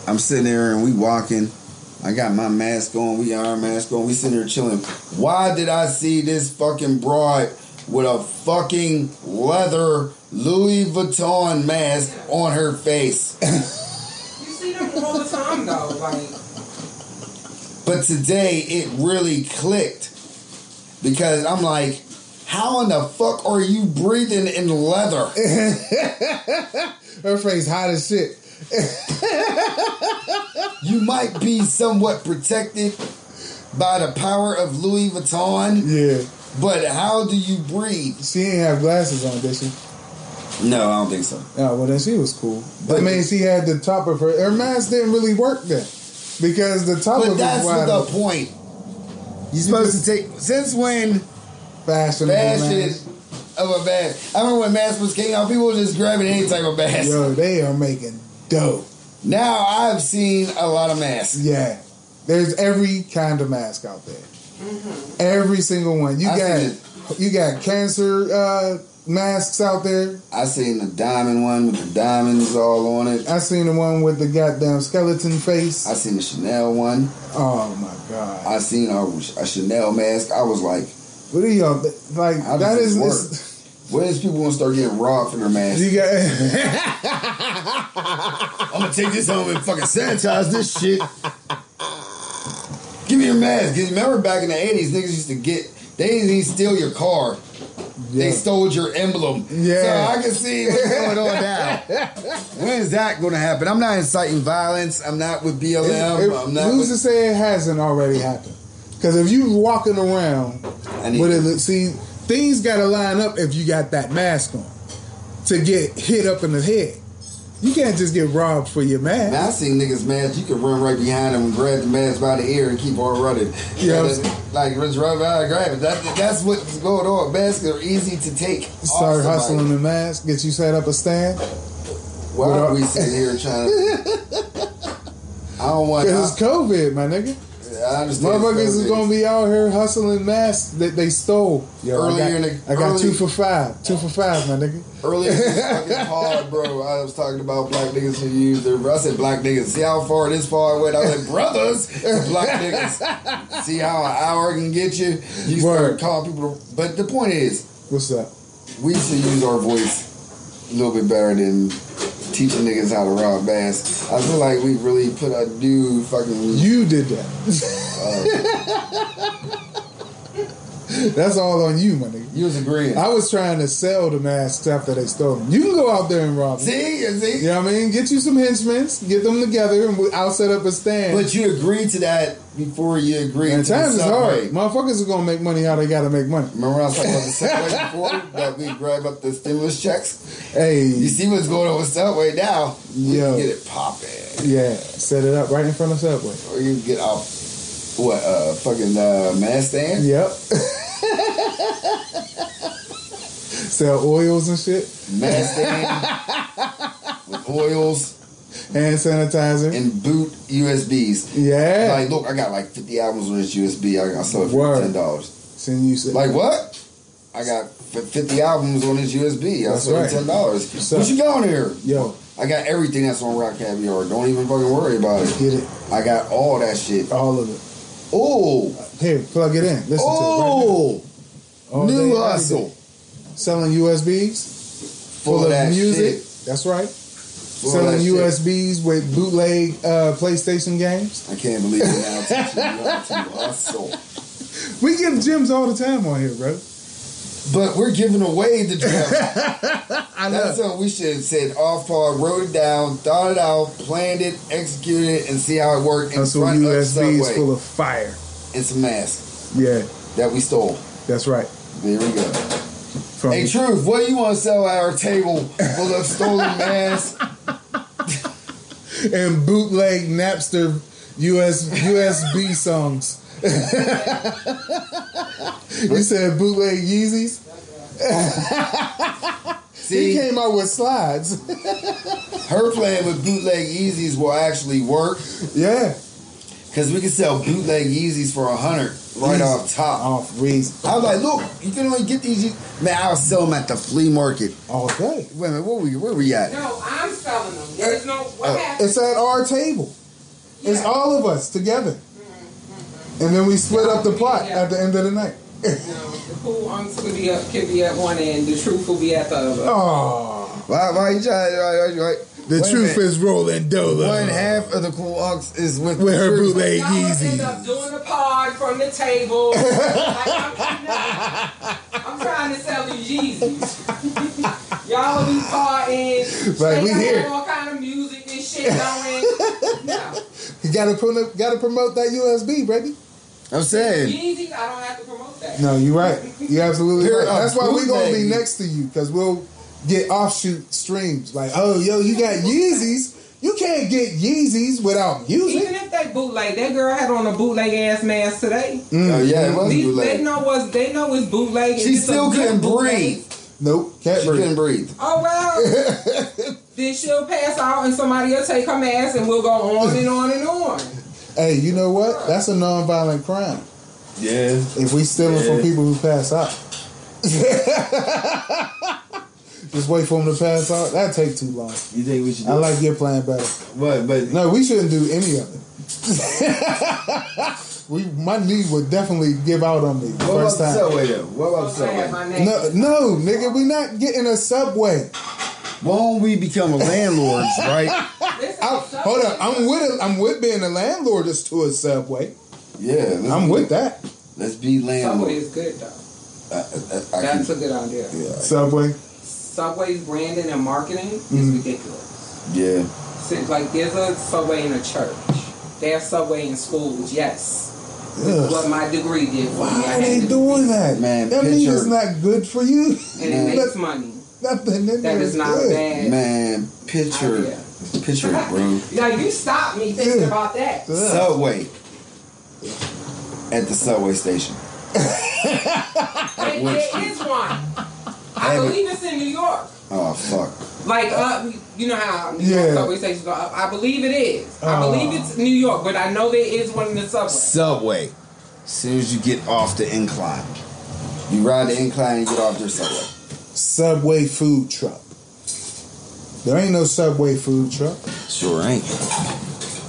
I'm sitting there and we walking. I got my mask on. We got our mask on. We sitting there chilling. Why did I see this fucking broad with a fucking leather Louis Vuitton mask on her face? You see them all the time though. Like But today it really clicked because I'm like, how in the fuck are you breathing in leather? Her face hot as shit. You might be somewhat protected by the power of Louis Vuitton, Yeah. but how do you breathe? She ain't have glasses on, did she? No, I don't think so. Oh, well then she was cool. But- I mean, she had the top of her. Her mask didn't really work then because the top But of that's it what was the point. You're supposed to take since when? Fashion. Fashion of a mask. I remember when masks was king out, people were just grabbing any type of mask. Yo, they are making dope. Now I've seen a lot of masks. Yeah. There's every kind of mask out there. Every single one. You I got you got cancer uh, masks out there. I seen the diamond one with the diamonds all on it. I seen the one with the goddamn skeleton face. I seen the Chanel one. Oh my god. I seen a, a Chanel mask. I was like, What are y'all like? That is. This it's- when is people gonna start getting robbed for their masks? You got. I'm gonna take this home and fucking sanitize this shit. Give me your mask. 'Cause remember back in the eighties, niggas used to get they didn't even steal your car. They stole your emblem. Yeah. So I can see what's going on now. when is that gonna happen? I'm not inciting violence. I'm not with BLM. It- I'm not who's to say it hasn't already happened? Because if you walking around with it, see things got to line up if you got that mask on to get hit up in the head. You can't just get robbed for your mask. Man, I seen niggas mask. You can run right behind them and grab the mask by the ear and keep on running. Yeah. like just run by and grab it. That, that's what's going on. Masks are easy to take. Start hustling the mask. Get you set up a stand. Why are we sitting here trying to? I don't want. Because it's COVID, my nigga. I, understand. Motherfuckers is gonna be out here hustling masks that they stole. Yo, Earlier I got, in the- I got early- two for five. Two for five, my nigga. Earlier in this fucking pod, bro, I was talking about black niggas who use their. I said black niggas. See how far this far I went? I said brothers, black niggas. See how an hour can get you? You start Word. calling people. To, but the point is, What's up? we should use our voice a little bit better than teaching niggas how to rob bands. I feel like we really put a new fucking. You did that. Oh. That's all on you, my nigga. You was agreeing. I was trying to sell the masks after they stole. You can go out there and rob them. See, you see. You know what I mean? Get you some henchmen, get them together, and I'll set up a stand. But you agreed to that before you agree. and the times is hard. Motherfuckers are gonna make money how they gotta make money. Remember when I was talking about the Subway before that we grab up the stimulus checks? Hey, You see what's going on with Subway now? Yeah, get it popping. yeah, set it up right in front of Subway. Or you get off what uh fucking uh mass stand? Yep. Sell oils and shit, Mass stand with oils hand sanitizer. and boot USBs. Yeah. Like look, I got like fifty albums on this USB. I, I sold it for Word. ten dollars. Send you. Like what? I got fifty albums on this USB. I That's sold right. ten dollars. So- What you got on here? Yo, I got everything that's on RapCaviar. Don't even fucking worry about it. get it, I got all that shit. all of it. Oh, Here, plug it in. Listen to it. Right oh, now. All day, new day. hustle. Selling USBs Full of that music. shit. That's right. Selling that shit. USBs with bootleg uh, PlayStation games. I can't believe it now. Teaching you how to hustle. We give gems all the time on here, bro. But we're giving away the gem. I know. That's what we should have said. Off pod, wrote it down, thought it out, planned it, executed it, and see how it worked in Hustle front of USBs Subway. full of fire. It's a mask. Yeah, that we stole. that's right. There we go. From Hey, Truth, what do you want to sell at our table full of stolen masks? and bootleg Napster US USB songs. you said bootleg Yeezys. See, He came out with slides. her plan with bootleg Yeezys will actually work yeah, because we can sell bootleg Yeezys for a hundred right Easy. off top. off reason I was like, look, you can only get these. Man, I'll sell them at the flea market. all day. Wait a minute, where we where we at? No, I'm selling them. Uh, There's no what Uh. It's at our table. It's all of us together, mm, mm, mm. and then we split up the pot at the end of the night. No, the cool unks could be up, could be at one end. The truth will be at the other. Oh, Why, why you trying? Why, why, why, the wait truth is rolling dolo. One half of the cool unks is with, With her truth. bootleg Y'all will end up doing the pod from the table. like I'm, I'm trying to sell you Yeezys. Y'all be partying. Like, we got here. all kind of music and shit going. No. You gotta put, gotta promote that USB, baby. I'm saying. Yeezys, I don't have to promote that. No, you're right. You're absolutely right. That's why we're gonna be next to you because we'll get offshoot streams. Like, oh, yo, you got Yeezys. You can't get Yeezys without music. Even if they bootleg, that girl had on a bootleg ass mask today. Oh yeah, it was These, they know what's they know it's bootleg. She It's still good couldn't breathe. Nope, can't She breathe. couldn't breathe. Oh well, then she'll pass out and somebody will take her mask and we'll go on and on and on. Hey, you know what? That's a non-violent crime. Yeah. If we stealing Yeah. from people who pass out. Just wait for them to pass out. That take too long. You think we should? I like your plan better. But but No, we shouldn't do any of it. we, my knee would definitely give out on me the what about first the subway though? What about the So I have subway? No, no, nigga, we not getting a subway. Won't we become landlords, right? I, hold up, I'm with a, I'm with being a landlord just to a subway. Yeah. I'm be- with that Let's be landlord. Subway is good though. I, I, I That's can, a good idea. yeah. subway. Subway's branding and marketing is Mhm. ridiculous. Yeah. So, like there's a subway in a church. There's a subway in schools. Yes. What my degree did for me. Why are they doing that? Man, that means it's not good for you. And it makes Nothing- money. Nothing in That there is not good. bad. Man, picture, idea. picture, it, bro. Now you stopped me thinking Yeah. about that. Subway. At the subway station. And Wood there Street. one. I Have believe it's in New York. Oh fuck. Like uh, you know how New Yeah. York subway stations are up. I believe it is. I Oh. believe it's New York, but I know there is one in the subway. Subway. As soon as you get off the incline. You ride the incline and get off your subway. Subway food truck. There ain't no Subway food truck. Sure ain't.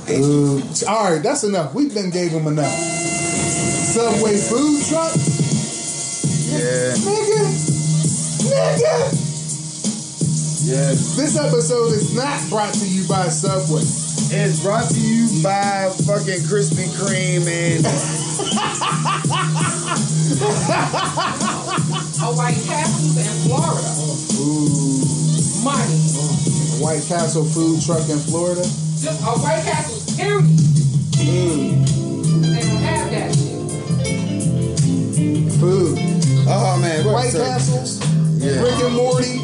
Uh, all right, that's enough. We've been gave them enough. Subway food truck, Yeah. nigga, nigga. Yeah. This episode is not brought to you by Subway. It's brought to you by fucking Krispy Kreme and A White Castles in Florida. Ooh, Money. White Castle food truck in Florida. Just a White Castle, period. Ooh, They don't have that shit. food. oh man, White sir? Castles. Yeah. Rick and Morty.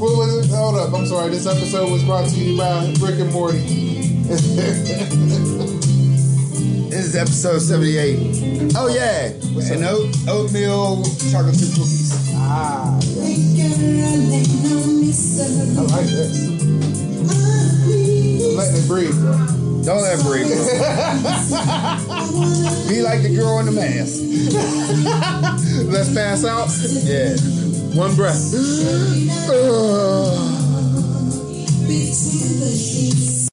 what was it? Hold up. I'm sorry. This episode was brought to you by Rick and Morty. This is episode 78. Oh yeah. What's and oat, oatmeal chocolate chip cookies. ah, yeah. I like this. I'm letting it breathe. bro. Don't breathe. Be like the girl in the mask. Let's pass out. Yeah. One breath. Between the sheets